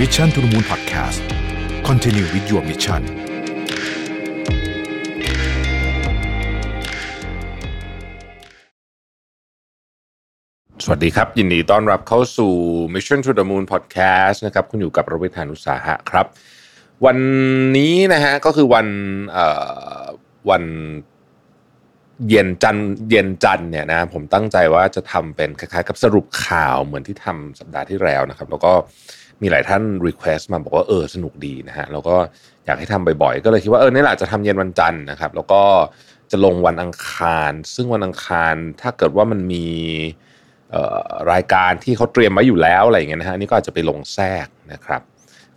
Mission to the Moon Podcast Continue with your mission สวัสดีครับ ยินดีต้อนรับเข้าสู่ Mission to the Moon Podcast นะครับคุณอยู่กับรวิทานุสาหะครับ วันนี้นะฮะก็คือวันวันเย็นจันเย็นจันเนี่ยนะผมตั้งใจว่าจะทำเป็นคล้ายๆ กับสรุปข่าวเหมือนที่ทำสัปดาห์ที่แล้วนะครับ แล้วก็ มีหลายท่าน Request มาบอกว่าเออสนุกดีนะฮะแล้วก็อยากให้ทำบ่อยๆ ก็เลยคิดว่าเออนี่แหละจะทำเย็นวันจันทร์นะครับ แล้วก็จะลงวันอังคาร ซึ่งวันอังคารถ้าเกิดว่ามันมีออรายการที่เขาเตรียมไว้อยู่แล้วอะไรอย่างเงี้ยนะฮะนี่ก็อาจจะไปลงแทรกนะครับ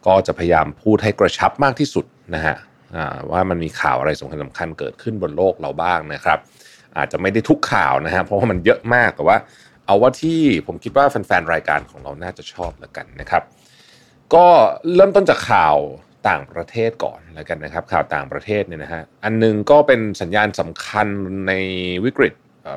ก็จะพยายามพูดให้กระชับมากที่สุดนะฮะว่ามันมีข่าวอะไรสำคัญสำคัญเกิดขึ้นบนโลกเราบ้างนะครับ อาจจะไม่ได้ทุกข่าวนะฮะเพราะว่ามันเยอะมากแต่ว่า เอาว่าที่ผมคิดว่าแฟนๆรายการของเราน่าจะชอบแล้วกันนะครับ ก็เริ่มต้นจากข่าวต่างประเทศก่อนแล้วกันนะครับ ข่าวต่างประเทศเนี่ยนะฮะอันหนึงก็เป็นสัญญาณสำคัญในวิกฤต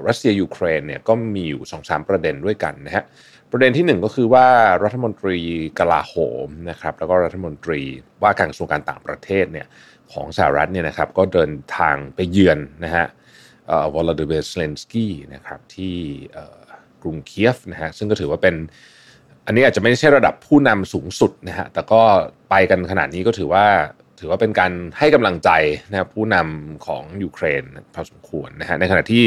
รัสเซียยูเครนเนี่ยก็มีอยู่สองสามประเด็นด้วยกันนะฮะประเด็นที่หนึ่งก็คือว่ารัฐมนตรีกลาโหมนะครับแล้วก็รัฐมนตรีว่าการกระทรวงการต่างประเทศเนี่ยของสหรัฐเนี่ยนะครับก็เดินทางไปเยือนนะฮะวอลาดิเมร์เซเลนสกี้นะครับที่กรุงเคียฟนะฮะซึ่งก็ถือว่าเป็น อันนี้อาจจะไม่ใช่ระดับผู้นำสูงสุดนะฮะแต่ก็ไปกันขนาดนี้ก็ถือว่าถือว่าเป็นการให้กำลังใจนะครับผู้นำของยูเครนพอสมควรนะฮะในขณะที่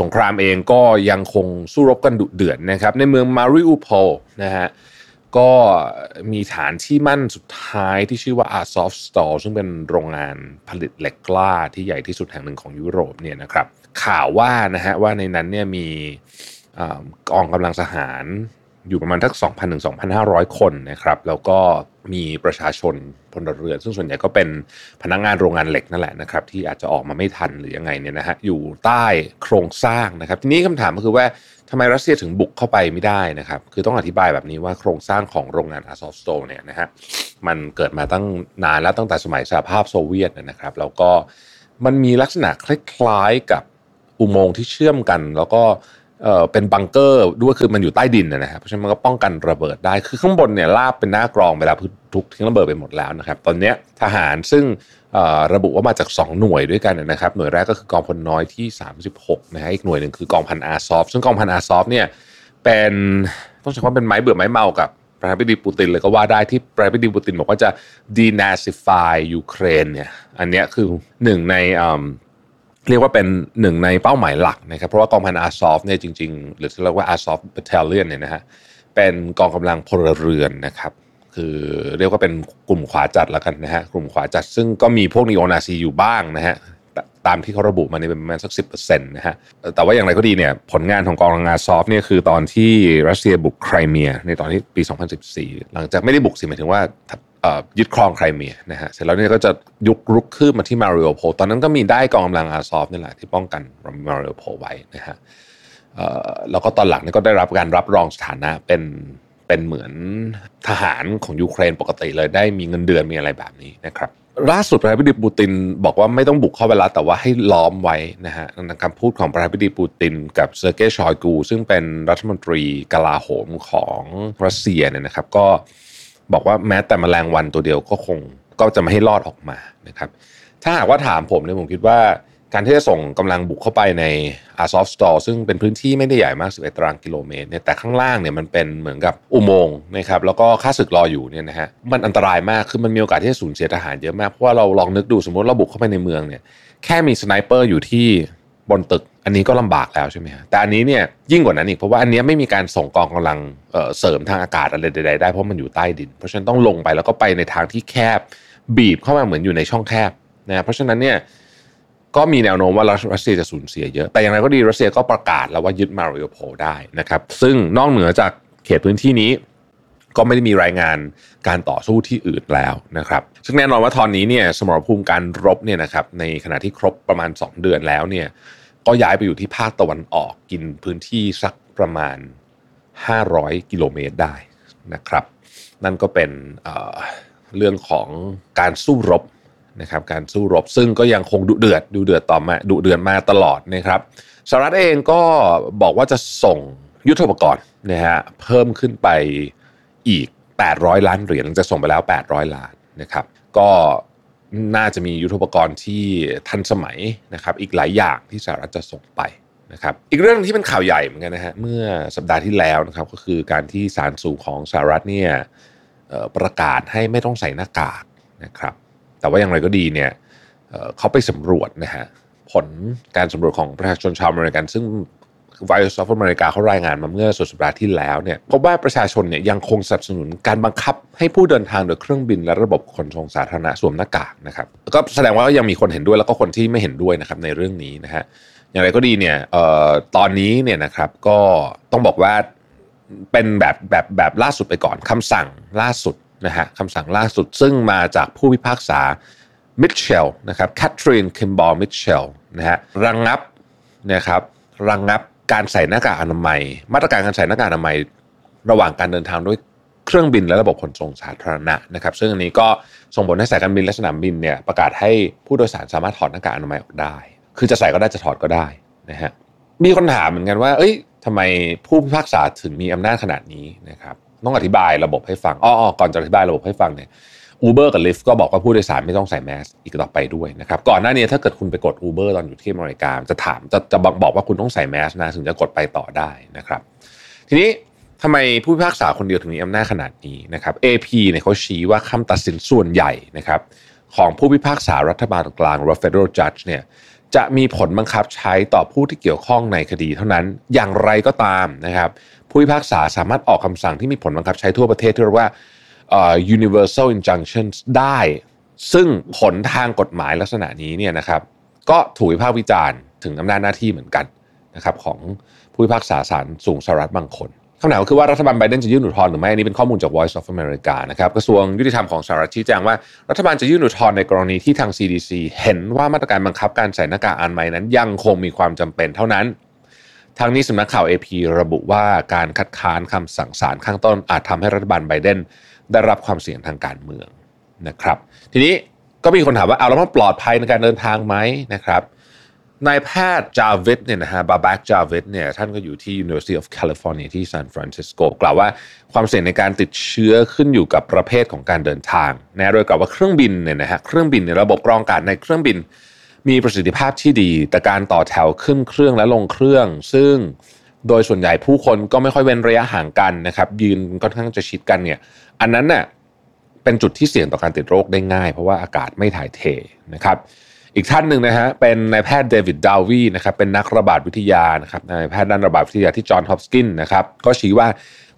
สงครามเองก็ยังคงสู้รบกันดุเดือดนะครับ ในเมืองมาริอูโพลนะฮะก็มีฐานที่มั่นสุดท้ายที่ชื่อว่า Azovstal ซึ่งเป็นโรงงานผลิตเหล็กกล้าที่ใหญ่ที่สุดแห่งหนึ่งของยุโรปเนี่ยนะครับข่าวว่านะฮะว่าในนั้นเนี่ยมีกองกำลังทหาร อยู่ประมาณทัก2,000ถึง2,500 คนนะครับ แล้วก็มีประชาชนพลเรือน ซึ่งส่วนใหญ่ก็เป็นพนักงานโรงงานเหล็กนั่นแหละนะครับ ที่อาจจะออกมาไม่ทันหรือยังไงเนี่ยนะฮะอยู่ใต้โครงสร้างนะครับ ทีนี้คำถามก็คือว่าทำไมรัสเซียถึงบุกเข้าไปไม่ได้นะครับ คือต้องอธิบายแบบนี้ว่าโครงสร้างของโรงงานอาซอฟสโตเนี่ยนะฮะมันเกิดมาตั้งนานแล้วตั้งแต่สมัยสหภาพโซเวียตนะครับ แล้วก็มันมีลักษณะคล้ายๆกับอุโมงค์ที่เชื่อมกัน แล้วก็ เอ่อเป็นบังเกอร์ด้วยคือมันอยู่ใต้ดินนะครับเพราะฉะนั้นมันก็ป้องกันระเบิดได้คือข้างบนเนี่ยราบเป็นหน้ากลองไปแล้วถูกทิ้งระเบิดไปหมดแล้วนะครับ ตอนนี้ทหารซึ่งระบุว่ามาจาก 2 หน่วยด้วยกันนะครับ หน่วยแรกก็คือกองพลน้อยที่ 36นะฮะอีกหน่วยหนึ่งคือกองพันอาซอฟซึ่งกองพันอาซอฟเนี่ยเป็นต้องใช้คำว่าเป็นไม้เบื่อไม้เมากับประธานาธิบดีปูตินเลยก็ว่าได้ที่ประธานาธิบดีปูตินบอกว่าจะ denazify ยูเครนเนี่ยอันนี้คือหนึ่งใน เรียกว่าเป็นหนึ่งในเป้าหมายหลักนะครับ เพราะว่ากองพันอาซอฟเนี่ยจริงๆ หรือที่เรียกว่า Azov Battalion เนี่ยนะฮะเป็นกองกำลังพลเรือนนะครับคือเรียกว่าเป็นกลุ่มขวาจัดแล้วกันนะฮะกลุ่มขวาจัดซึ่งก็มีพวกนีโอนาซีอยู่บ้างนะฮะตามที่เขาระบุมาในยเป็นประมาณสักสิบเปอร์เซ็นต์นะฮะแต่ว่าอย่างไรก็ดีเนี่ยผลงานของกองกำลังอาซอฟเนี่ยคือตอนที่รัสเซียบุกไครเมีย ในตอนที่ปี 2014 หลังจากไม่ได้บุกสิหมายถึงว่า ยึดครองไครเมียนะฮะเสร็จแล้วเนี่ยก็จะบุกรุกขึ้นมาที่มาริโอโพลตอนนั้นก็มีได้กองกำลังอาซอฟนี่แหละที่ป้องกันมาริโอโพลไว้นะฮะแล้วก็ตอนหลังนี่ก็ได้รับการรับรองสถานะเป็นเป็นเหมือนทหารของยูเครนปกติเลยได้มีเงินเดือนมีอะไรแบบนี้นะครับล่าสุดประธานาธิบดีปูตินบอกว่าไม่ต้องบุกเข้าไปแล้วแต่ว่าให้ล้อมไว้นะฮะคำพูดของประธานาธิบดีปูตินกับเซอร์เกย์ชอยกู ซึ่งเป็นรัฐมนตรีกลาโหมของรัสเซียเนี่ยนะครับ ก็ บอกว่าแม้แต่แมลงวันตัวเดียวก็คงก็จะไม่ให้รอดออกมานะครับ ถ้าหากว่าถามผมเนี่ยผมคิดว่าการที่จะส่งกำลังบุกเข้าไปใน Azov Store ซึ่งเป็นพื้นที่ไม่ได้ใหญ่มาก11ตารางกิโลเมตรเนี่ยแต่ข้างล่างเนี่ยมันเป็นเหมือนกับอุโมงค์นะครับแล้วก็ค่าศึกรออยู่เนี่ยนะฮะมันอันตรายมากคือมันมีโอกาสที่จะสูญเสียทหารเยอะมากเพราะว่าเราลองนึกดูสมมติเราบุกเข้าไปในเมืองเนี่ยแค่มีสไนเปอร์อยู่ที่บนตึก อันนี้ก็ลำบากแล้วใช่ไหมฮะแต่อันนี้เนี่ยยิ่งกว่านั้นอีกเพราะว่าอันนี้ไม่มีการส่งกองกำลังเสริมทางอากาศอะไรใดๆได้เพราะมันอยู่ใต้ดิน เพราะฉะนั้นต้องลงไปแล้วก็ไปในทางที่แคบบีบเข้ามาเหมือนอยู่ในช่องแคบนะเพราะฉะนั้นเนี่ยก็มีแนวโน้มว่ารัสเซียจะสูญเสียเยอะ แต่อย่างไรก็ดีรัสเซียก็ประกาศแล้วว่ายึดมาริโอโพลได้นะครับซึ่งนอกเหนือจากเขตพื้นที่นี้ก็ไม่ได้มีรายงานการต่อสู้ที่อื่นแล้วนะครับ ซึ่งแน่นอนว่าตอนนี้เนี่ยสมรภูมิการรบเนี่ยนะครับในขณะที่ครบประมาณ 2 เดือนแล้วเนี่ย ก็ย้ายไปอยู่ที่ภาคตะวันออกกินพื้นที่สักประมาณ 500 กิโลเมตรได้นะครับ นั่นก็เป็นเเรื่องของการสู้รบนะครับการสู้รบซึ่งก็ยังคงดุเดือดดูเดือดต่อมาดุเดือดมาตลอดนะครับสหรัฐเองก็บอกว่าจะส่งยุทธปกรณ์นะฮะเพิ่มขึ้นไปอีก 800 ล้านเหรียญจะส่งไปแล้ว 800 ล้านนะครับ ก็ น่าจะมียุทธปกรณ์ที่ทันสมัยนะครับ อีกหลายอย่างที่สหรัฐจะส่งไปนะครับ อีกเรื่องที่เป็นข่าวใหญ่เหมือนกันนะฮะเมื่อสัปดาห์ที่แล้วนะครับ ก็คือการที่ศาลสูงของสหรัฐเนี่ยประกาศให้ไม่ต้องใส่หน้ากากนะครับ แต่ว่าอย่างไรก็ดีเนี่ยเขาไปสำรวจนะฮะผลการสำรวจของประชาชนชาวอเมริกัน ซึ่ง Voice of America เขารายงานมาเมื่อสุดสัปดาห์ที่แล้วเนี่ยพบว่าประชาชนเนี่ยยังคงสนับสนุนการบังคับให้ผู้เดินทางโดยเครื่องบินและระบบขนส่งสาธารณะสวมหน้ากากนะครับก็แสดงว่ายังมีคนเห็นด้วยแล้วก็คนที่ไม่เห็นด้วยนะครับในเรื่องนี้นะฮะอย่างไรก็ดีเนี่ยออตอนนี้เนี่ยนะครับก็ต้องบอกว่าเป็นแบบแบบแบบล่าสุดไปก่อนคำสั่งล่าสุดนะฮะคำสั่งล่าสุดซึ่งมาจากผู้พิพากษามิเชลนะครับแคทรีนคิมบอลมิเชลนะฮะระงงับนะครับระงงับ การใส่หน้ากากอนามัย มาตรการการใส่หน้ากากอนามัยระหว่างการเดินทางด้วยเครื่องบินและระบบขนส่งสาธารณะนะครับ ซึ่งอันนี้ก็ส่งผลให้สายการบินและสนามบินเนี่ยประกาศให้ผู้โดยสารสามารถถอดหน้ากากอนามัยออกได้ คือจะใส่ก็ได้จะถอดก็ได้นะฮะมีคนถามเหมือนกันว่า เอ้ยทำไมผู้พิพากษาถึงมีอำนาจขนาดนี้นะครับต้องอธิบายระบบให้ฟังอ้อก่อนจะอธิบายระบบให้ฟังเนี่ย Uber กับ Lyft ก็บอกว่าผู้โดยสารไม่ต้องใส่แมสอีกต่อไปด้วยนะครับก่อนหน้านี้ถ้าเกิดคุณไปกด Uber ตอนอยู่ที่อเมริกาจะถามจะจะบอกว่าคุณต้องใส่แมสนะถึงจะกดไปต่อได้นะครับ ทีนี้ทำไมผู้พิพากษาคนเดียวถึงมีอำนาจขนาดนี้นะครับ AP เนี่ยเขาชี้ว่าคำตัดสินส่วนใหญ่นะครับของผู้พิพากษารัฐบาลกลางหรือ federal judge เนี่ยจะมีผลบังคับใช้ต่อผู้ที่เกี่ยวข้องในคดีเท่านั้นอย่างไรก็ตามนะครับ ผู้พิพากษาสามารถออกคำสั่งที่มีผลบังคับใช้ทั่วประเทศที่เรียกว่า universal injunctions ได้ ซึ่งผลทางกฎหมายลักษณะนี้เนี่ยนะครับก็ถูกวิพากษ์วิจารณ์ถึงอำนาจหน้าที่เหมือนกันนะครับของผู้พิพากษาศาลสูงสหรัฐบางคนคำถามคือว่ารัฐบาลไบเดนจะยื่นอุทธรณ์หรือไม่อันนี้เป็นข้อมูลจาก Voice of America นะครับกระทรวงยุติธรรมของสหรัฐชี้แจงว่ารัฐบาลจะยื่นอุทธรณ์ในกรณีที่ทาง CDC เห็นว่ามาตรการบังคับการใส่หน้ากากอนามัยนั้น ยังคงมีความจำเป็นเท่านั้น ทางนี้สำนักข่าว AP ระบุว่าการคัดค้านคำสั่งศาลข้างต้นอาจทำให้รัฐบาลไบเดน ได้รับความเสี่ยงทางการเมืองนะครับ ทีนี้ก็มีคนถามว่าเอาแล้วมันปลอดภัยในการเดินทางไหมนะครับนายแพทย์จาวิดเนี่ยนะฮะบาบักจาวิดเนี่ยท่านก็อยู่ที่ University of California ที่ซานฟรานซิสโกกล่าวว่าความเสี่ยงในการติดเชื้อขึ้นอยู่กับประเภทของการเดินทางนะโดยกล่าวว่าเครื่องบินเนี่ยนะฮะเครื่องบินในระบบกรองอากาศในเครื่องบินมีประสิทธิภาพที่ดี แต่การต่อแถวขึ้นเครื่องและลงเครื่อง ซึ่ง โดยส่วนใหญ่ผู้คนก็ไม่ค่อยเว้นระยะห่างกันนะครับ ยืนค่อนข้างจะชิดกันเนี่ย อันนั้นน่ะเป็นจุดที่เสี่ยงต่อการติดโรคได้ง่าย เพราะว่าอากาศไม่ถ่ายเทนะครับ อีกท่านหนึ่งนะฮะเป็นนายแพทย์เดวิดดาวีนะครับเป็นนักระบาดวิทยานะครับนายแพทย์ด้านระบาดวิทยาที่จอห์นฮอปกินนะครับก็ชี้ว่า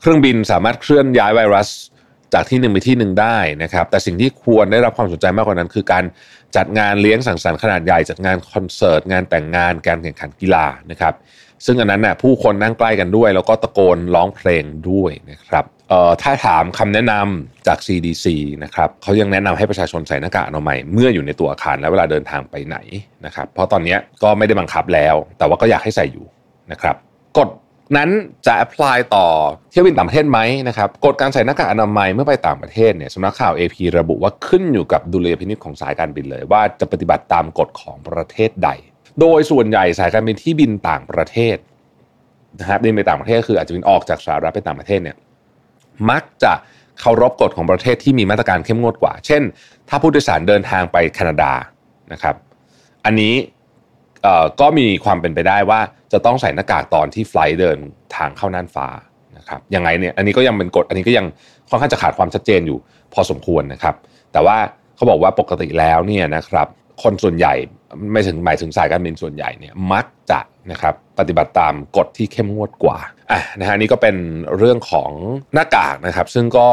เครื่องบินสามารถเคลื่อนย้ายไวรัสจากที่หนึ่งไปที่หนึ่งได้นะครับ แต่สิ่งที่ควรได้รับความสนใจมากกว่านั้น คือการจัดงานเลี้ยงสังสรรค์ขนาดใหญ่จัดงานคอนเสิร์ตงานแต่งงานการแข่งขันกีฬานะครับ ซึ่งอันนั้นน่ะผู้คนนั่งใกล้กันด้วย แล้วก็ตะโกนร้องเพลงด้วยนะครับถ้าถามคำแนะนำจาก CDC นะครับเขายังแนะนำให้ประชาชนใส่หน้ากากอนามัยเมื่ออยู่ในตัวอาคารและเวลาเดินทางไปไหนนะครับ เพราะตอนนี้ก็ไม่ได้บังคับแล้ว แต่ว่าก็อยากให้ใส่อยู่นะครับกฎนั้นจะ apply ต่อเที่ยวบินต่างประเทศไหมนะครับกฎการใส่หน้ากากอนามัยเมื่อไปต่างประเทศเนี่ยสำนักข่าว AP ระบุว่าขึ้นอยู่กับดุลยพินิจของสายการบินเลย ว่าจะปฏิบัติตามกฎของประเทศใด โดยส่วนใหญ่สายการบินที่บินต่างประเทศนะครับบินไปต่างประเทศคืออาจจะบินออกจากสหรัฐไปต่างประเทศเนี่ยมักจะเคารพกฎของประเทศที่มีมาตรการเข้มงวดกว่า เช่น ถ้าผู้โดยสารเดินทางไปแคนาดานะครับ อันนี้ก็มีความเป็นไปได้ว่าจะต้องใส่หน้ากากตอนที่ไฟล์เดินทางเข้าน่านฟ้านะครับยังไงเนี่ยอันนี้ก็ยังเป็นกฎอันนี้ก็ยังค่อนข้างจะขาดความชัดเจนอยู่พอสมควรนะครับ แต่ว่าเขาบอกว่าปกติแล้วเนี่ยนะครับ คนส่วนใหญ่ไม่ถึงหมายถึงสายการบินส่วนใหญ่เนี่ยมักจะนะครับปฏิบัติตามกฎที่เข้มงวดกว่าอะนะฮะนี่ก็เป็นเรื่องของหน้ากากนะครับ ซึ่งก็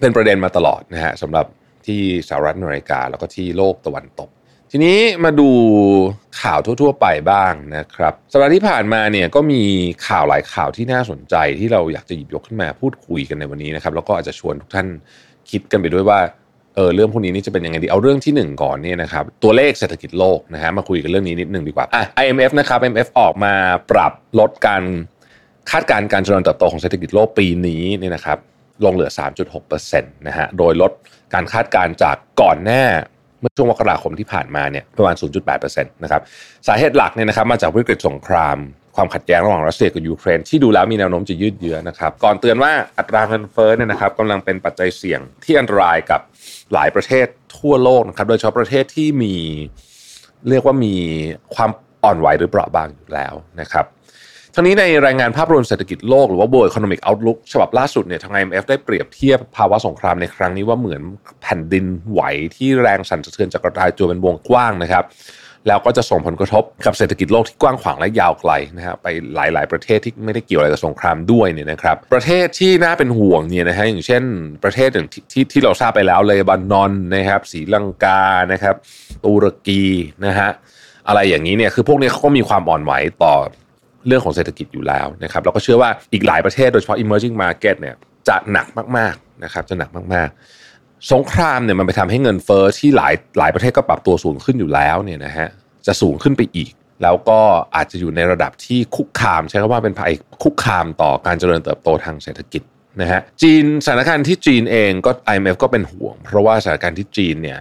เป็นประเด็นมาตลอดนะฮะสำหรับที่สหรัฐอเมริกาแล้วก็ที่โลกตะวันตก ทีนี้มาดูข่าวทั่ว ๆ ไปบ้างนะครับสัปดาห์ที่ผ่านมาเนี่ยก็มีข่าวหลายข่าวที่น่าสนใจที่เราอยากจะหยิบยกขึ้นมาพูดคุยกันในวันนี้นะครับแล้วก็อาจจะชวนทุกท่านคิดกันไปด้วยว่า เออเรื่องพวกนี้นี่จะเป็นยังไงดีเอาเรื่องที่ 1 ก่อนเนี่ยนะครับตัวเลขเศรษฐกิจโลกนะฮะมาคุยกันเรื่องนี้นิดหนึ่งดีกว่าอะ IMF นะครับ IMF ออกมาปรับลดการคาดการณ์การเจริญเติบโตของเศรษฐกิจโลกปีนี้เนี่ยนะครับลงเหลือ 3.6%นะฮะโดยลดการคาดการณ์จากก่อนหน้าเมื่อช่วงมกราคมที่ผ่านมาเนี่ยประมาณ 0.8%นะครับสาเหตุหลักเนี่ยนะครับมาจากวิกฤตสงคราม ความขัดแย้งระหว่างรัสเซียกับยูเครนที่ดูแล้วมีแนวโน้มจะยืดเยื้อนะครับ ก่อนเตือนว่าอัตราเงินเฟ้อเนี่ยนะครับกำลังเป็นปัจจัยเสี่ยงที่อันตรายกับหลายประเทศทั่วโลกนะครับ โดยเฉพาะประเทศที่มีเรียกว่ามีความอ่อนไหวหรือเปราะบางอยู่แล้วนะครับทั้งนี้ในรายงานภาพรวมเศรษฐกิจโลกหรือว่า World Economic Outlook ฉบับล่าสุดเนี่ยทาง IMF ได้เปรียบเทียบภาวะสงครามในครั้งนี้ว่าเหมือนแผ่นดินไหวที่แรงสั่นสะเทือนจะกระจายตัวเป็นวงกว้างนะครับ แล้วก็จะส่งผลกระทบกับเศรษฐกิจโลกที่กว้างขวางและยาวไกลนะฮะไปหลาย ๆ ประเทศที่ไม่ได้เกี่ยวอะไรกับสงครามด้วยเนี่ยนะครับประเทศที่น่าเป็นห่วงเนี่ยนะฮะอย่างเช่น ประเทศอย่างที่ที่ที่เราทราบไปแล้วเลยบานอนนะครับศรีลังกานะครับตุรกีนะฮะอะไรอย่างนี้เนี่ยคือพวกนี้เขาก็มีความอ่อนไหวต่อเรื่องของเศรษฐกิจอยู่แล้วนะครับแล้วก็เชื่อว่าอีกหลายประเทศโดยเฉพาะ emerging market เนี่ยจะหนักมากๆนะครับจะหนักมากๆ สงครามเนี่ยมันไปทำให้เงินเฟอ้อที่หลายหลายประเทศก็ปรับตัวสูงขึ้นอยู่แล้วเนี่ยนะฮะจะสูงขึ้นไปอีก แล้วก็อาจจะอยู่ในระดับที่คุกคาม ใช้คำว่าเป็นภัยคุกคามต่อการเจริญเติบโตทางเศรษฐกิจนะฮะจีนสถานการณ์ที่จีนเองก็ IMF ก็เป็นห่วง เพราะว่าสถานการณ์ที่จีนเนี่ย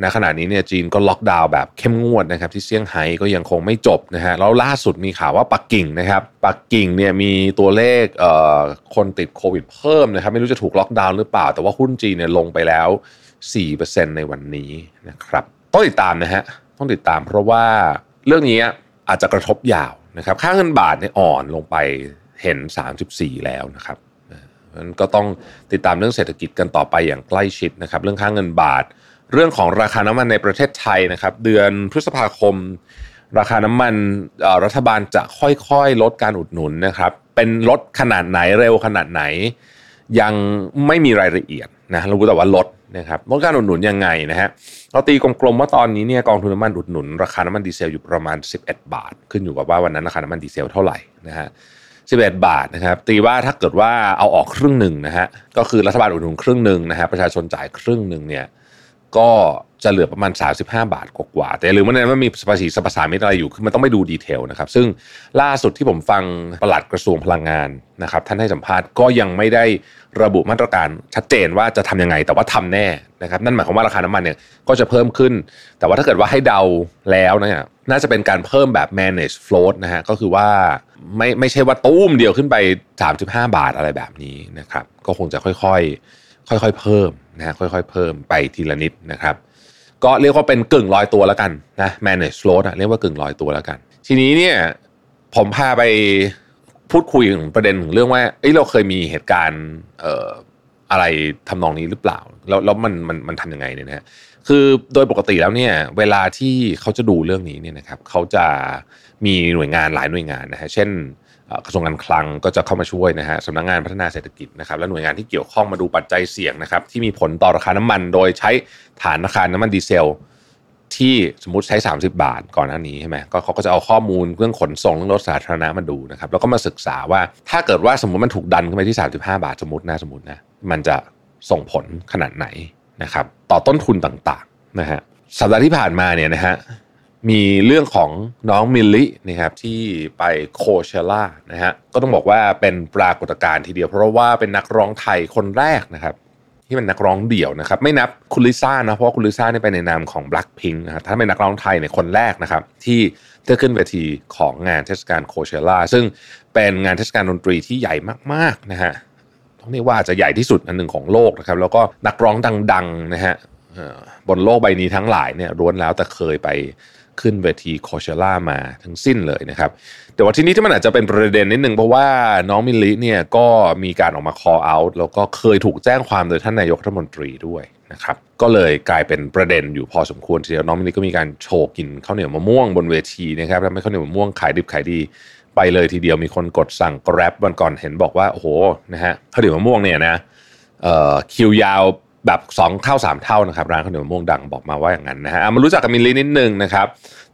ในขณะนี้เนี่ยจีนก็ล็อกดาวน์แบบเข้มงวดนะครับที่เซี่ยงไฮ้ก็ยังคงไม่จบนะฮะแล้วล่าสุดมีข่าวว่าปักกิ่งนะครับปักกิ่งเนี่ยมีตัวเลขเอ่อคนติดโควิดเพิ่มนะครับไม่รู้จะถูกล็อกดาวน์หรือเปล่า แต่ว่าหุ้นจีนเนี่ยลงไปแล้ว 4%ในวันนี้นะครับต้องติดตามนะฮะต้องติดตามเพราะว่าเรื่องนี้อาจจะกระทบยาวนะครับค่าเงินบาทเนี่ยอ่อนลงไปเห็น 34 แล้วนะครับนั้นก็ต้องติดตามเรื่องเศรษฐกิจกันต่อไปอย่างใกล้ชิดนะครับ เรื่องค่าเงินบาท เรื่องของราคาน้ำมันในประเทศไทยนะครับ เดือนพฤษภาคม ราคาน้ำมันรัฐบาลจะค่อยๆ ลดการอุดหนุนนะครับ เป็นลดขนาดไหนเร็วขนาดไหน ยังไม่มีรายละเอียดนะเรารู้แต่ว่าลดนะครับลดการอุดหนุนยังไงนะฮะเราตีกลมๆว่าตอนนี้เนี่ยกองทุนน้ำมันอุดหนุน ราคาน้ำมันดีเซลอยู่ประมาณ 11 บาท ขึ้นอยู่กับว่าวันนั้นราคาน้ำมันดีเซลเท่าไหร่นะฮะ11 บาทนะครับตีว่าถ้าเกิดว่าเอาออกครึ่งหนึ่งนะฮะก็คือรัฐบาลอุดหนุนครึ่งหนึ่งนะฮะประชาชนจ่ายครึ่งหนึ่งเนี่ย ก็จะเหลือประมาณ 35 บาทกว่าแต่หรือว่านั้นมันมีภาษีสรรพสามิตอะไรอยู่คือมันต้องไปดู detail นะครับ ซึ่งล่าสุดที่ผมฟังปลัดกระทรวงพลังงานนะครับ ท่านให้สัมภาษณ์ก็ยังไม่ได้ระบุมาตรการชัดเจนว่าจะทำยังไง แต่ว่าทำแน่นะครับ นั่นหมายความว่าราคาน้ำมันเนี่ยก็จะเพิ่มขึ้น แต่ว่าถ้าเกิดว่าให้เดาแล้วเนี่ยน่าจะเป็นการเพิ่มแบบ manage float นะฮะก็คือว่าไม่ไม่ใช่ว่าตุ้มเดียวขึ้นไป 35 บาทอะไรแบบนี้นะครับ ก็คงจะค่อยๆ ค่อยๆเพิ่มนะฮะค่อยๆเพิ่มไปทีละนิดนะครับ ก็เรียกว่าเป็นกึ่งลอยตัวแล้วกันนะ manage float เรียกว่ากึ่งลอยตัวแล้วกัน ทีนี้เนี่ยผมพาไปพูดคุยถึงประเด็นถึงเรื่องว่าเอ้เราเคยมีเหตุการณ์เอ่ออะไรทำนองนี้หรือเปล่า แล้วแล้วมันมันมันทำยังไงเนี่ยนะฮะคือโดยปกติแล้วเนี่ยเวลาที่เขาจะดูเรื่องนี้เนี่ยนะครับเขาจะมีหน่วยงานหลายหน่วยงานนะฮะเช่น กระทรวงการคลังก็จะเข้ามาช่วยนะฮะสำนักงงานพัฒนาเศรษฐกิจนะครับและหน่วยงานที่เกี่ยวข้องมาดูปัจจัยเสี่ยงนะครับที่มีผลต่อราคาน้ำมัน โดยใช้ฐานราคาน้ำมันดีเซลที่สมมติใช้ 30 บาทก่อนหน้านี้ใช่ไหมก็เขาก็จะเอาข้อมูลเรื่องขนส่งเรื่องรถสาธารณะมาดูนะครับแล้วก็มาศึกษาว่าถ้าเกิดว่าสมมติมันถูกดันขึ้นไปที่ 35 บาทสมมตินะสมมตินะมันจะส่งผลขนาดไหนนะครับต่อต้นทุนต่างๆนะฮะสัปดาห์ที่ผ่านมาเนี่ยนะฮะ มีเรื่องของน้องมิลลินะครับที่ไปโคเชล่านะฮะก็ต้องบอกว่าเป็นปรากฏการณ์ทีเดียวเพราะว่าเป็นนักร้องไทยคนแรกนะครับ ที่เป็นนักร้องเดี่ยวนะครับ ไม่นับคุณลิซ่านะเพราะคุณลิซ่านี่ไปในนามของ Blackpink นะถ้าเป็นนักร้องไทยเนี่ยคนแรกนะครับ ที่ได้ขึ้นเวทีของงานเทศกาลโคเชล่าซึ่งเป็นงานเทศกาลดนตรีที่ใหญ่มากๆนะฮะต้องเรียกว่าจะใหญ่ที่สุดอันหนึ่งของโลกนะครับ แล้วก็นักร้องดังๆนะฮะบนโลกใบนี้ทั้งหลายเนี่ยล้วนแล้วแต่เคยไป ขึ้นเวทีโคเชล่ามาทั้งสิ้นเลยนะครับ แต่ว่าที่นี้ที่มันอาจจะเป็นประเด็นนิดนึงเพราะว่าน้องมิลลิเนี่ยก็มีการออกมา call out แล้วก็เคยถูกแจ้งความโดยท่านนายกรัฐมนตรีด้วยนะครับ ก็เลยกลายเป็นประเด็นอยู่พอสมควรทีเดียวน้องมิลลิก็มีการโชว์กินข้าวเหนียวมะม่วงบนเวทีนะครับทำให้ข้าวเหนียวมะม่วงขายดิบขายดีไปเลยทีเดียวมีคนกดสั่ง Grab วันก่อนเห็นบอกว่าโอ้โหนะฮะข้าวเหนียวมะม่วงเนี่ยนะคิวยาว แบบ 2 เท่า 3 เท่านะครับร้านข้าวเหนียวมะม่วงดังบอกมาว่าอย่างนั้นนะฮะมารู้จักกับมิลลินิดนึงนะครับ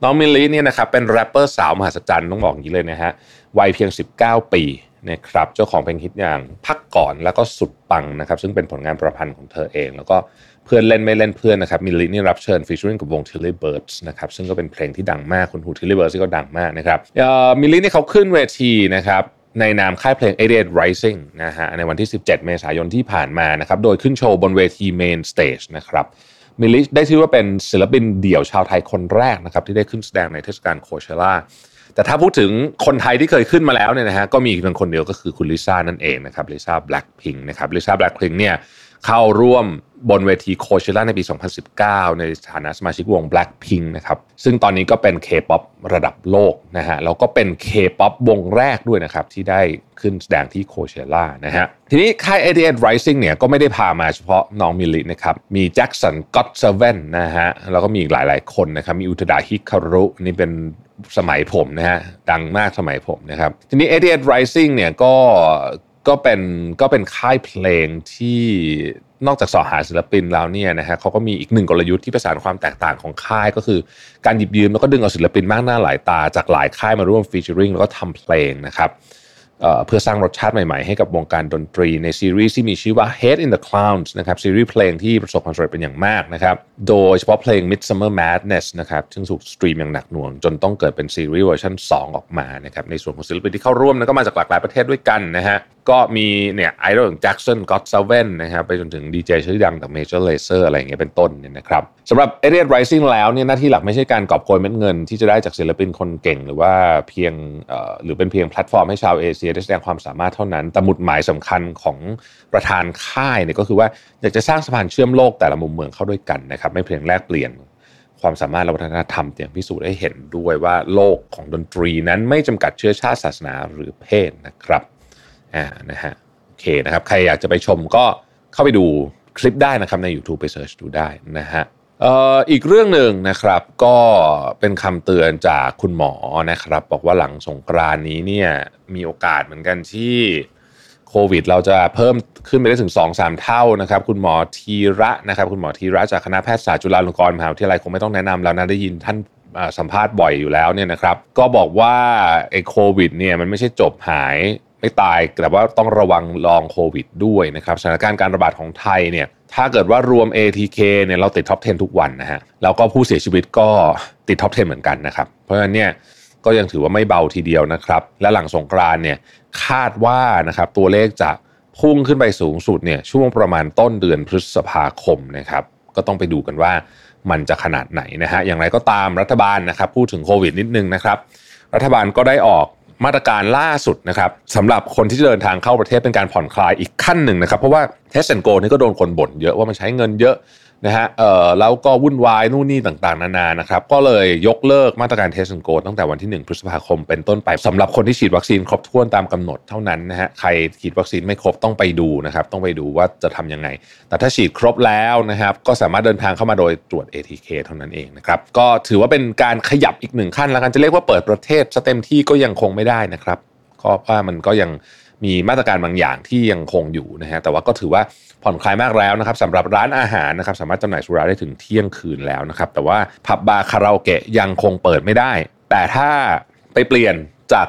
น้องมิลลิเนี่ยนะครับเป็นแรปเปอร์สาวมหัศจรรย์ต้องบอกอย่างนี้เลยนะฮะวัยเพียง 19 ปีนะครับเจ้าของเพลงฮิตอย่างพักก่อนแล้วก็สุดปังนะครับซึ่งเป็นผลงานประพันธ์ของเธอเอง แล้วก็เพื่อนเล่นไม่เล่นเพื่อนนะครับมิลลินี่รับเชิญ featuring กับวง Tilly Birds นะครับซึ่งก็เป็นเพลงที่ดังมากคุณหู Tilly Birds ก็ดังมากนะครับมิลลินี่เขาขึ้นเวทีนะครับ ในนามค่ายเพลง88 Rising นะฮะในวันที่ 17 เมษายนที่ผ่านมานะครับโดยขึ้นโชว์บนเวที Main Stage นะครับมิลลิได้ชื่อว่าเป็นศิลปินเดี่ยวชาวไทยคนแรกนะครับที่ได้ขึ้นแสดงในเทศกาลโคเชล่าแต่ถ้าพูดถึงคนไทยที่เคยขึ้นมาแล้วเนี่ยนะฮะก็มีเพียงคนเดียวก็คือคุณลิซ่านั่นเองนะครับลิซ่าแบล็กพิงนะครับลิซ่าแบล็กพิงเนี่ย เข้าร่วมบนเวทีโคเชล่าในปี 2019 ในฐานะสมาชิกวง Blackpink นะครับ ซึ่งตอนนี้ก็เป็น K-POP ระดับโลกนะฮะ แล้วก็เป็น K-POP วงแรกด้วยนะครับ ที่ได้ขึ้นแสดงที่โคเชล่านะฮะ ทีนี้ค่าย 88 Rising เนี่ยก็ไม่ได้พามาเฉพาะน้องมิลลินะครับ มีแจ็คสันก็ตเซเว่นนะฮะ แล้วก็มีอีกหลาย ๆ คนนะครับ มีอุตดาฮิคารุ นี่เป็นสมัยผมนะฮะ ดังมากสมัยผมนะครับ ทีนี้88 Rising เนี่ยก็ ก็เป็นก็เป็นค่ายเพลงที่นอกจากสอหาศิลปินแล้วเนี่ยนะฮะเขาก็มีอีกหนึ่งกลยุทธ์ที่ประสานความแตกต่างของค่ายก็คือ การหยิบยืมแล้วก็ดึงเอาศิลปินมากหน้าหลายตาจากหลายค่ายมาร่วมฟีเจอริงแล้วก็ทำเพลงนะครับเพื่อสร้างรสชาติใหม่ๆ ให้กับวงการดนตรีในซีรีส์ที่มีชื่อว่า Head in the Clouds นะครับซีรีส์เพลงที่ประสบความสำเร็จเป็นอย่างมากนะครับโดยเฉพาะเพลง Midsummer Madness นะครับซึ่งถูกสตรีมอย่างหนักหน่วง จนต้องเกิดเป็นซีรีส์เวอร์ชัน2 ออกมานะครับในส่วนของศิลปินที่เข้าร่วมนั้นก็มาจากหลากหลายประเทศด้วยกันนะฮะ ก็มีเนี่ยไอดอลอย่างแจ็คสัน GOT7 นะครับไปจนถึงดีเจชื่อดังจาก Major Lazer อะไรอย่างเงี้ยเป็นต้นเนี่ยนะครับสำหรับ88 Rising แล้วเนี่ยหน้าที่หลักไม่ใช่การกอบโกยเม็ดเงินที่จะได้จากศิลปินคนเก่ง หรือว่าเพียงหรือเป็นเพียงแพลตฟอร์มให้ชาวเอเชียได้แสดงความสามารถเท่านั้น แต่หมุดหมายสำคัญของประธานค่ายเนี่ยก็คือว่าอยากจะสร้างสะพานเชื่อมโลกแต่ละมุมเมืองเข้าด้วยกันนะครับไม่เพียงแลกเปลี่ยนความสามารถและวัฒนธรรมอย่างพิสูจน์ให้เห็นด้วยว่าโลกของดนตรีนั้นไม่จำกัดเชื้อชาติศาสนาหรือเพศนะครับ อ่านะฮะโอเคนะครับ ใครอยากจะไปชมก็เข้าไปดูคลิปได้นะครับใน YouTube ไปเสิร์ชดูได้นะฮะอีกเรื่องหนึ่งนะครับก็เป็นคำเตือนจากคุณหมอนะครับ บอกว่าหลังสงกรานนี้เนี่ยมีโอกาสเหมือนกันที่โควิด เราจะเพิ่มขึ้นไปได้ถึง 2-3 เท่านะครับ คุณหมอทีระนะครับ คุณหมอทีระจากคณะแพทยศาสตร์จุฬาลงกรณ์มหาวิทยาลัยคงไม่ต้องแนะนำแล้วนะได้ยินท่านสัมภาษณ์บ่อยอยู่แล้วเนี่ยนะครับ ก็บอกว่าไอ้โควิดเนี่ยมันไม่ใช่จบหาย ไม่ตายแต่ว่าต้องระวังลองโควิดด้วยนะครับสถานการณ์การระบาดของไทยเนี่ยถ้าเกิดว่ารวม ATK เนี่ยเราติดท็อป 10 ทุกวันนะฮะแล้วก็ผู้เสียชีวิตก็ติดท็อป 10 เหมือนกันนะครับ เพราะฉะนั้นเนี่ยก็ยังถือว่าไม่เบาทีเดียวนะครับ และหลังสงกรานต์เนี่ยคาดว่านะครับตัวเลขจะพุ่งขึ้นไปสูงสุดเนี่ยช่วงประมาณต้นเดือนพฤษภาคมนะครับก็ต้องไปดูกันว่ามันจะขนาดไหนนะฮะอย่างไรก็ตามรัฐบาลนะครับพูดถึงโควิดนิดนึงนะครับ รัฐบาลก็ได้ออก มาตรการล่าสุดนะครับสำหรับคนที่จะเดินทางเข้าประเทศเป็นการผ่อนคลายอีกขั้นหนึ่งนะครับ เพราะว่า Test and Go นี่ก็โดนคนบ่นเยอะว่ามันใช้เงินเยอะ นะฮะเอ่อแล้วก็วุ่นวายนู่นนี่ต่างๆ นานานะครับ ก็เลยยกเลิกมาตรการเทสโกตั้งแต่วันที่ 1 พฤษภาคมเป็นต้นไปสำหรับคนที่ฉีดวัคซีนครบถ้วนตามกำหนดเท่านั้นนะฮะใครฉีดวัคซีนไม่ครบต้องไปดูนะครับต้องไปดูว่าจะทํำยังไง แต่ถ้าฉีดครบแล้วนะครับก็สามารถเดินทางเข้ามาโดยตรวจ ATK เท่านั้นเองนะครับก็ถือว่าเป็นการขยับอีกหนึ่งขั้นแล้วกันจะเรียกว่าเปิดประเทศสเต็มที่ก็ยังคงไม่ได้นะครับก็ว่ามันก็ยัง มีมาตรการบางอย่างที่ยังคงอยู่นะฮะแต่ว่าก็ถือว่าผ่อนคลายมากแล้วนะครับสำหรับร้านอาหารนะครับสามารถจำหน่ายสุราได้ถึงเที่ยงคืนแล้วนะครับแต่ว่าผับบาร์คาราโอเกะยังคงเปิดไม่ได้ แต่ถ้าไปเปลี่ยนจาก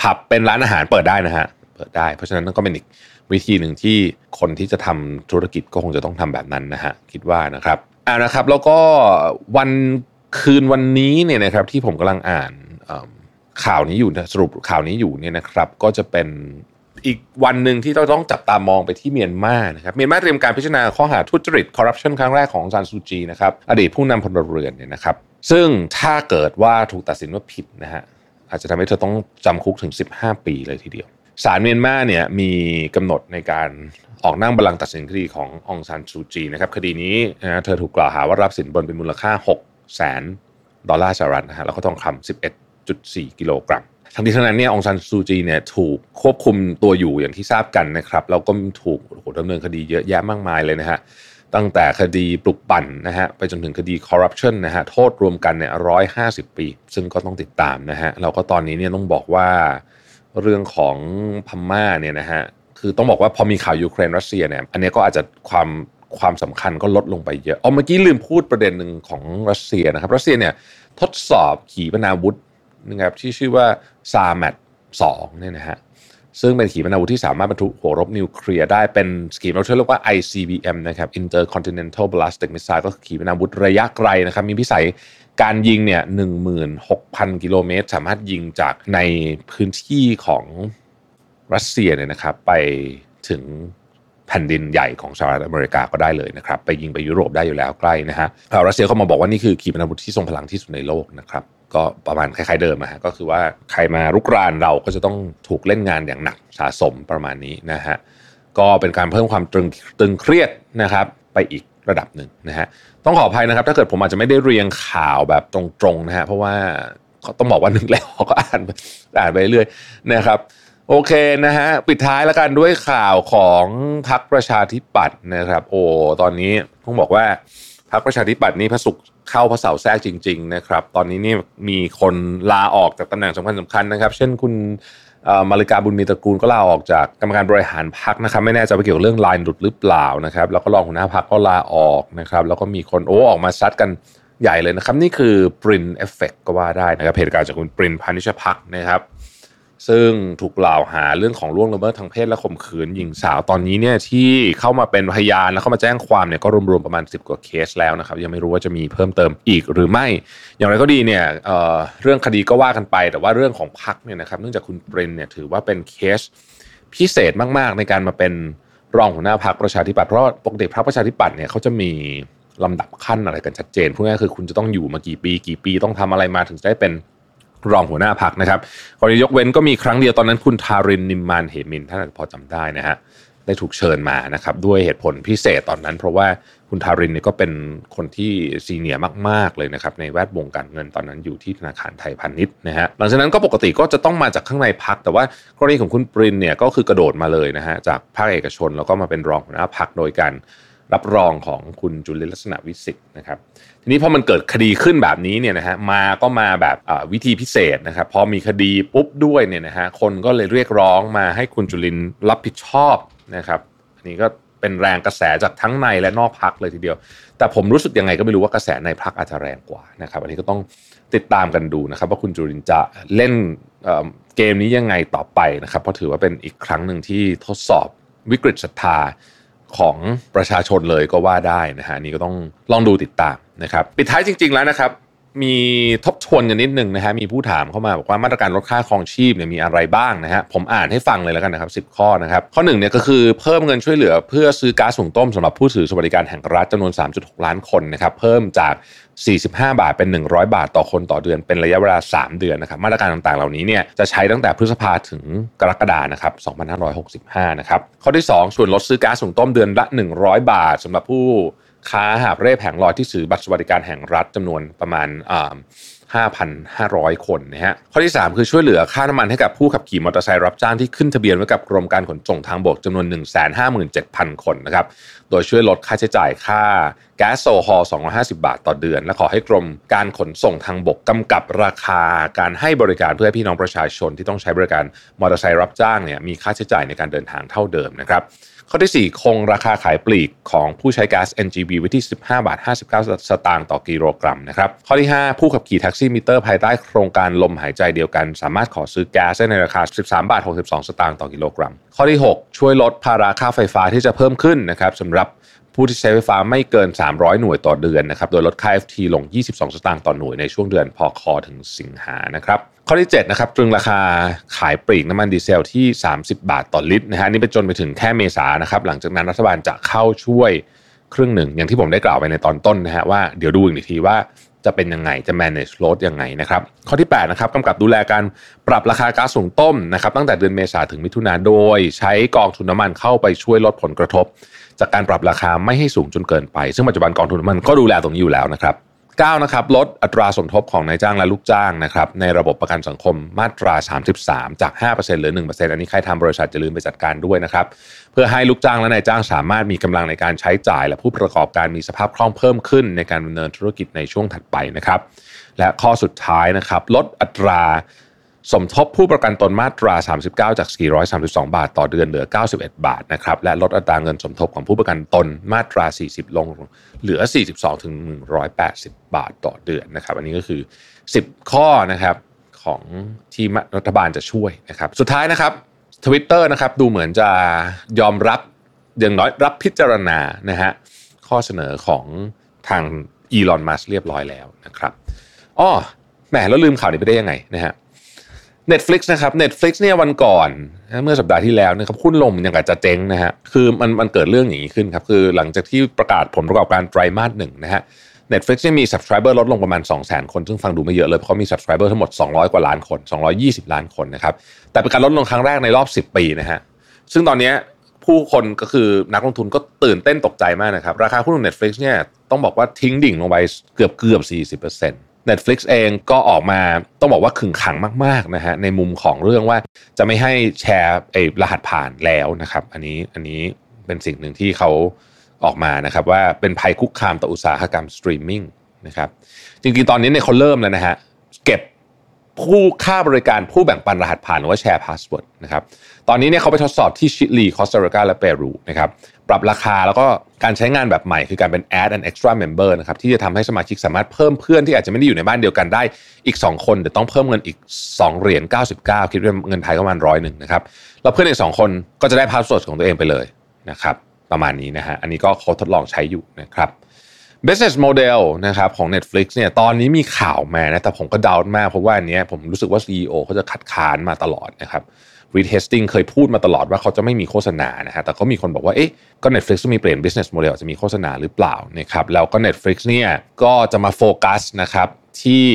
ผับเป็นร้านอาหารเปิดได้นะฮะเปิดได้เพราะฉะนั้นก็เป็นอีกวิธีหนึ่งที่คนที่จะทำธุรกิจก็คงจะต้องทำแบบนั้นนะฮะคิดว่านะครับอ่านะครับ แล้วก็วันคืนวันนี้เนี่ยนะครับที่ผมกำลังอ่านข่าวนี้อยู่สรุปข่าวนี้อยู่เนี่ยนะครับ ก็จะเป็น อีกวันหนึ่งที่เราต้องจับตามองไปที่เมียนมานะครับเมียนมาเตรียมการพิจารณาข้อหาทุจริตคอร์รัปชันครั้งแรกของซานซูจีนะครับอดีตผู้นำพลเรือนเนี่ยนะครับซึ่งถ้าเกิดว่าถูกตัดสินว่าผิดนะฮะอาจจะทำให้เธอต้องจำคุกถึง 15 ปีเลยทีเดียวศาลเมียนมาเนี่ยมีกำหนดในการออกนั่งบัลลังก์ตัดสินคดีขององซานซูจีนะครับคดีนี้นะเธอถูกกล่าวหาว่ารับสินบนเป็นมูลค่า6แสนดอลลาร์สหรัฐนะฮะแล้วก็ทองคำ11 1.4กิโลกรัม ทั้งนี้ทั้งนั้นเนี่ยองซันซูจีเนี่ยถูกควบคุมตัวอยู่อย่างที่ทราบกันนะครับแล้วก็ถูกดำเนินคดีเยอะแยะมากมายเลยนะฮะตั้งแต่คดีปลุกปั่นนะฮะไปจนถึงคดีคอร์รัปชันนะฮะโทษรวมกันเนี่ยร้อยห้าสิบปี ซึ่งก็ต้องติดตามนะฮะเราก็ตอนนี้เนี่ยต้องบอกว่าเรื่องของพม่าเนี่ยนะฮะคือต้องบอกว่าพอมีข่าวยูเครนรัสเซียเนี่ยอันนี้ก็อาจจะความความสำคัญก็ลดลงไปเยอะเอาเมื่อกี้ลืมพูดประเด็นหนึ่งของรัสเซียนะครับรัสเซียเนี่ยทดสอบขีปนาวุธ นะครับที่ชื่อว่าซาแมทสองเนี่ยนะฮะซึ่งเป็นขีปนาวุธที่สามารถบรรทุกหัวรบนิวเคลียร์ได้เป็นขีปนาวุธที่เรียกว่า ICBM นะครับ Intercontinental Ballistic Missile ก็คือขีปนาวุธระยะไกลนะครับ มีพิสัยการยิงเนี่ยหนึ่งหมื่นหกพันกิโลเมตร สามารถยิงจากในพื้นที่ของรัสเซียเนี่ยนะครับ ไปถึงแผ่นดินใหญ่ของสหรัฐอเมริกาก็ได้เลยนะครับ ไปยิงไปยุโรปได้อยู่แล้วใกล้นะฮะรัสเซียเขามาบอกว่านี่คือขีปนาวุธที่ทรงพลังที่สุดในโลกนะครับ ก็ประมาณคล้ายๆเดิมอะฮะก็คือว่าใครมารุกรานเราก็จะต้องถูกเล่นงานอย่างหนักสะสมประมาณนี้นะฮะก็เป็นการเพิ่มความตึงตึงเครียดนะครับไปอีกระดับหนึ่งนะฮะต้องขออภัยนะครับ ถ้าเกิดผมอาจจะไม่ได้เรียงข่าวแบบตรงๆนะฮะเพราะว่าต้องบอกว่าหนึ่งแล้วก็อ่านอ่านไปเรื่อยนะครับโอเคนะฮะปิดท้ายแล้วกันด้วยข่าวของพรรคประชาธิปัตย์นะครับ โอ้ตอนนี้ต้องบอกว่า พรรคประชาธิปัตย์นี่พระศุกร์เข้าพระเสาร์แทรกจริง ๆ นะครับ ตอนนี้นี่มีคนลาออกจากตำแหน่งสำคัญสำคัญนะครับ เช่นคุณมัลลิกาบุญมีตระกูลก็ลาออกจากกรรมการบริหารพรรคนะครับ ไม่แน่ใจว่าเกี่ยวกับเรื่องไลน์หลุดหรือเปล่านะครับแล้วก็รองหัวหน้าพรรคก็ลาออกนะครับ แล้วก็มีคนโอ้ออกมาซัดกันใหญ่เลยนะครับ นี่คือปรินเอฟเฟกก็ว่าได้นะครับเหตุการณ์จากคุณปริญญ์พานิชภักดิ์นะครับ ซึ่งถูกกล่าวหาเรื่องของล่วงละเมิดทางเพศและข่มขืนหญิงสาวตอนนี้เนี่ยที่เข้ามาเป็นพยานแล้วเข้ามาแจ้งความเนี่ยก็รวมๆประมาณ 10 กว่าเคสแล้วนะครับยังไม่รู้ว่าจะมีเพิ่มเติมอีกหรือไม่ อย่างไรก็ดีเนี่ยเเรื่องคดีก็ว่ากันไปแต่ว่าเรื่องของพักเนี่ยนะครับเนื่องจากคุณเปรนเนี่ยถือว่าเป็นเคสพิเศษมากๆ ในการมาเป็นรองหัวหน้าพักประชาธิปัตย์เพราะปกติพรรคประชาธิปัตย์เนี่ยเขาจะมีลำดับขั้นอะไรกันชัดเจนพูดง่ายคือคุณจะต้องอยู่มากี่ปี กี่ปีต้องทำอะไรมาถึงจะได้เป็น รองหัวหน้าพักนะครับกรณียกเว้นก็มีครั้งเดียวตอนนั้นคุณทารินนิมมานเหมินท่านอาจจะพอจำได้นะฮะได้ถูกเชิญมานะครับด้วยเหตุผลพิเศษตอนนั้น เพราะว่าคุณทารินเนี่ยก็เป็นคนที่ซีเนียร์มาก ๆ เลยนะครับในแวดวงการเงินตอนนั้นอยู่ที่ธนาคารไทยพาณิชย์นะฮะหลังจากนั้นก็ปกติก็จะต้องมาจากข้างในพัก แต่ว่ากรณีของคุณปรินเนี่ยก็คือกระโดดมาเลยนะฮะจากภาคเอกชนแล้วก็มาเป็นรองหัวหน้าพักโดยการ รับรองของคุณจุลินลักษณะวิสิทธ์นะครับทีนี้พอมันเกิดคดีขึ้นแบบนี้เนี่ยนะฮะมาก็มาแบบวิธีพิเศษนะครับพอมีคดีปุ๊บด้วยเนี่ยนะฮะคนก็เลยเรียกร้องมาให้คุณจุลินรับผิดชอบนะครับอันนี้ก็เป็นแรงกระแสจากทั้งในและนอกพักเลยทีเดียว แต่ผมรู้สึกยังไงก็ไม่รู้ว่ากระแสในพักอาจจะแรงกว่านะครับอันนี้ก็ต้องติดตามกันดูนะครับว่าคุณจุลินจะเล่นเกมนี้ยังไงต่อไปนะครับเพราะถือว่าเป็นอีกครั้งหนึ่งที่ทดสอบวิกฤตศรัทธา ของประชาชนเลยก็ว่าได้นะฮะนี่ก็ต้องลองดูติดตามนะครับปิดท้ายจริง ๆแล้วนะครับ มีทบทวนกันนิดหนึ่งนะฮะมีผู้ถามเข้ามาบอกว่ามาตรการลดค่าครองชีพเนี่ยมีอะไรบ้างนะฮะผมอ่านให้ฟังเลยแล้วกันนะครับ10 ข้อนะครับ ข้อหนึ่งเนี่ยก็คือเพิ่มเงินช่วยเหลือ เพื่อซื้อก๊าซหุงต้มสำหรับผู้ถือสวัสดิการแห่งรัฐจำนวน 3.6 ล้านคนนะครับเพิ่มจาก 45 บาทเป็น 100 บาทต่อคนต่อเดือน เป็นระยะเวลา 3 เดือนนะครับมาตรการต่างๆ เหล่านี้เนี่ยจะใช้ตั้งแต่พฤษภาถึงกรกฎานะครับ2565นะครับข้อที่ 2 ส่วนลดซื้อก๊าซหุงต้มเดือนละ 100 บาทสำหรับผู้ ค้าหาบเร่แผงลอยที่ซื้อบัตรสวัสดิการแห่งรัฐจำนวนประมาณ5,500 คนนะฮะข้อที่ 3 คือช่วยเหลือค่าน้ำมันให้กับผู้ขับขี่มอเตอร์ไซค์รับจ้างที่ขึ้นทะเบียนไว้กับกรมการขนส่งทางบกจำนวน 157,000 คนนะครับโดยช่วยลดค่าใช้จ่ายค่าแก๊สโซฮอล์250 บาทต่อเดือน และขอให้กรมการขนส่งทางบกกำกับราคาการให้บริการเพื่อให้พี่น้องประชาชนที่ต้องใช้บริการมอเตอร์ไซค์รับจ้างเนี่ยมีค่าใช้จ่ายในการเดินทางเท่าเดิมนะครับ ข้อที่ 4 คงราคาขายปลีกของผู้ใช้ก๊าซ NGV ไว้ที่ 15 บาท 59 สตางค์ต่อกิโลกรัมนะครับ ข้อที่ 5 ผู้ขับขี่แท็กซี่มิเตอร์ภายใต้โครงการลมหายใจเดียวกัน สามารถขอซื้อแก๊สได้ในราคา 13 บาท 62 สตางค์ต่อกิโลกรัม ข้อที่ 6 ช่วยลดภาระค่าไฟฟ้าที่จะเพิ่มขึ้นนะครับสำหรับผู้ที่ใช้ไฟฟ้าไม่เกิน 300 หน่วยต่อเดือนนะครับ โดยลดค่า FT ลง 22 สตางค์ต่อหน่วยในช่วงเดือนพอคอถึงสิงหานะครับ ข้อที่7นะครับตรึงราคาขายปลีกน้ำมันดีเซลที่ 30 บาทต่อลิตรนะฮะนี่ไปจนไปถึงแค่เมษานะครับหลังจากนั้นรัฐบาลจะเข้าช่วยครึ่งหนึ่ง อย่างที่ผมได้กล่าวไปในตอนต้นนะฮะว่าเดี๋ยวดูอีกทีว่าจะเป็นยังไงจะ manage load ยังไงนะครับข้อที่8นะครับกำกับดูแลการปรับราคาก๊าซสูงต้มนะครับตั้งแต่เดือนเมษาถึงมิถุนาโดย ใช้กองทุนน้ำมันเข้าไปช่วยลดผลกระทบ จากการปรับราคาไม่ให้สูงจนเกินไป ซึ่งปัจจุบันกองทุนน้ำมันก็ดูแลตรงนี้อยู่แล้วนะครับ 9นะครับลดอัตราสมทบของนายจ้างและลูกจ้างนะครับในระบบประกันสังคมมาตรา 33 จาก 5%เหลือ 1%อันนี้ใครทำบริษัทจะลืมไปจัดการด้วยนะครับเพื่อให้ลูกจ้างและนายจ้างสามารถมีกำลังในการใช้จ่าย และผู้ประกอบการมีสภาพคล่องเพิ่มขึ้นในการดำเนินธุรกิจในช่วงถัดไปนะครับและข้อสุดท้ายนะครับลดอัตรา สมทบผู้ประกันตนมาตรา 39 จาก 432 บาท ต่อเดือนเหลือ 91 บาทนะครับและลดอัตราเงินสมทบของผู้ประกันตนมาตรา 40 ลงเหลือ 42ถึง180 บาทต่อเดือนนะครับ อันนี้ก็คือ 10 ข้อนะครับของที่รัฐบาลจะช่วยนะครับ สุดท้ายนะครับทวิตเตอร์นะครับดูเหมือนจะยอมรับอย่างน้อยรับพิจารณานะฮะข้อเสนอของทางอีลอนมัสเรียบร้อยแล้วนะครับอ้อแหมแล้วลืมข่าวนี้ไปได้ยังไงนะฮะ Netflix นะครับ Netflix เนี่ยวันก่อนเมื่อสัปดาห์ที่แล้วนะครับหุ้นลมยังกับจะเจ๊งนะฮะคือมันมันเกิดเรื่องอย่างนี้ขึ้นครับ คือหลังจากที่ประกาศผลประกอบการไตรมาสหนึ่งนะฮะ Netflix เนี่ยมี subscriber ลดลงประมาณ 2 0 0 0 0 0 คน ซึ่งฟังดูไม่เยอะเลยเพราะามี subscriber ทั้งหมด 200 กว่าล้านคน 220 ล้านคนนะครับแต่เป็นการลดลงครั้งแรกในรอบ 10 ปีนะฮะซึ่งตอนนี้ผู้คนก็คือนักลงทุนก็ตื่นเต้นตกใจมากนะครับราคาหุ้นของ Netflix เนี่ยต้องบอกว่าทิ้งดิ่งลงไปเกือบเกือบ40% Netflix เองก็ออกมาต้องบอกว่าขึงขังมากๆนะฮะในมุมของเรื่องว่าจะไม่ให้แชร์ไอ้รหัสผ่านแล้วนะครับ อันนี้อันนี้เป็นสิ่งหนึ่งที่เขาออกมานะครับว่าเป็นภัยคุกคามต่ออุตสาหกรรมสตรีมมิ่งนะครับจริงๆ ตอนนี้เนี่ยเขาเริ่มแล้วนะฮะ ผู้ค่าบริการผู้แบ่งปันรหัสผ่านหรือว่าแชร์ password นะครับตอนนี้เนี่ยเขาไปทดสอบที่ชิลีคอสตาริกาและเปรูนะครับปรับราคาแล้วก็การใช้งานแบบใหม่คือการเป็น add an extra member นะครับที่จะทำให้สมาชิกสามารถเพิ่มเพื่อนที่อาจจะไม่ได้อยู่ในบ้านเดียวกันได้อีก 2 คนแต่ต้องเพิ่มเงินอีก 2 เหรียญ99 คิดเป็นเงินไทยประมาณร้อยหนึ่งนะครับแล้วเพื่อนอีก 2 คนก็จะได้ password ของตัวเองไปเลยนะครับประมาณนี้นะฮะอันนี้ก็เขาทดลองใช้อยู่นะครับ business model นะครับของ Netflix เนี่ยตอนนี้มีข่าวมานะแต่ผมก็ดาวมากเพราะว่าอันนี้ผมรู้สึกว่า CEO เขาจะคัดค้านมาตลอดนะครับ Reed Hastings เคยพูดมาตลอดว่าเขาจะไม่มีโฆษณานะฮะแต่ก็มีคนบอกว่าเอ๊ะก็ Netflix มีเปลี่ยน business model จะมีโฆษณาหรือเปล่านะครับแล้วก็ Netflix เนี่ยก็จะมาโฟกัสนะครับที่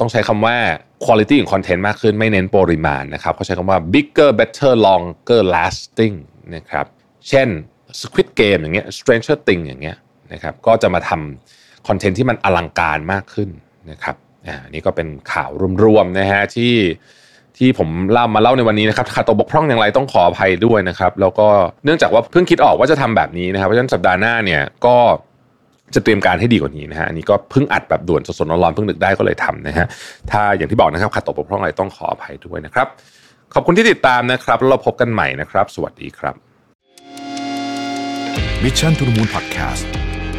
ต้องใช้คำว่า quality ของ content มากขึ้นไม่เน้นปริมาณนะครับเขาใช้คำว่า bigger better longer lasting นะครับเช่น Squid Game อย่างเงี้ย Stranger Things อย่างเงี้ย นะครับก็จะมาทำคอนเทนต์ที่มันอลังการมากขึ้นนะครับอ่านี่ก็เป็นข่าวรวมๆนะฮะที่ที่ผมเล่ามาเล่าในวันนี้นะครับขาดตกบกพร่องอย่างไรต้องขออภัยด้วยนะครับ แล้วก็เนื่องจากว่าเพิ่งคิดออกว่าจะทำแบบนี้นะครับเพราะฉะนั้นสัปดาห์หน้าเนี่ยก็จะเตรียมการให้ดีกว่านี้นะฮะอันนี้ก็เพิ่งอัดแบบด่วนสดๆร้อนๆเพิ่งนึกได้ก็เลยทำนะฮะถ้าอย่างที่บอกนะครับขาดตกบกพร่องอะไรต้องขออภัยด้วยนะครับ ขอบคุณที่ติดตามนะครับแล้วเราพบกันใหม่นะครับ สวัสดีครับ Mission to the Moon Podcast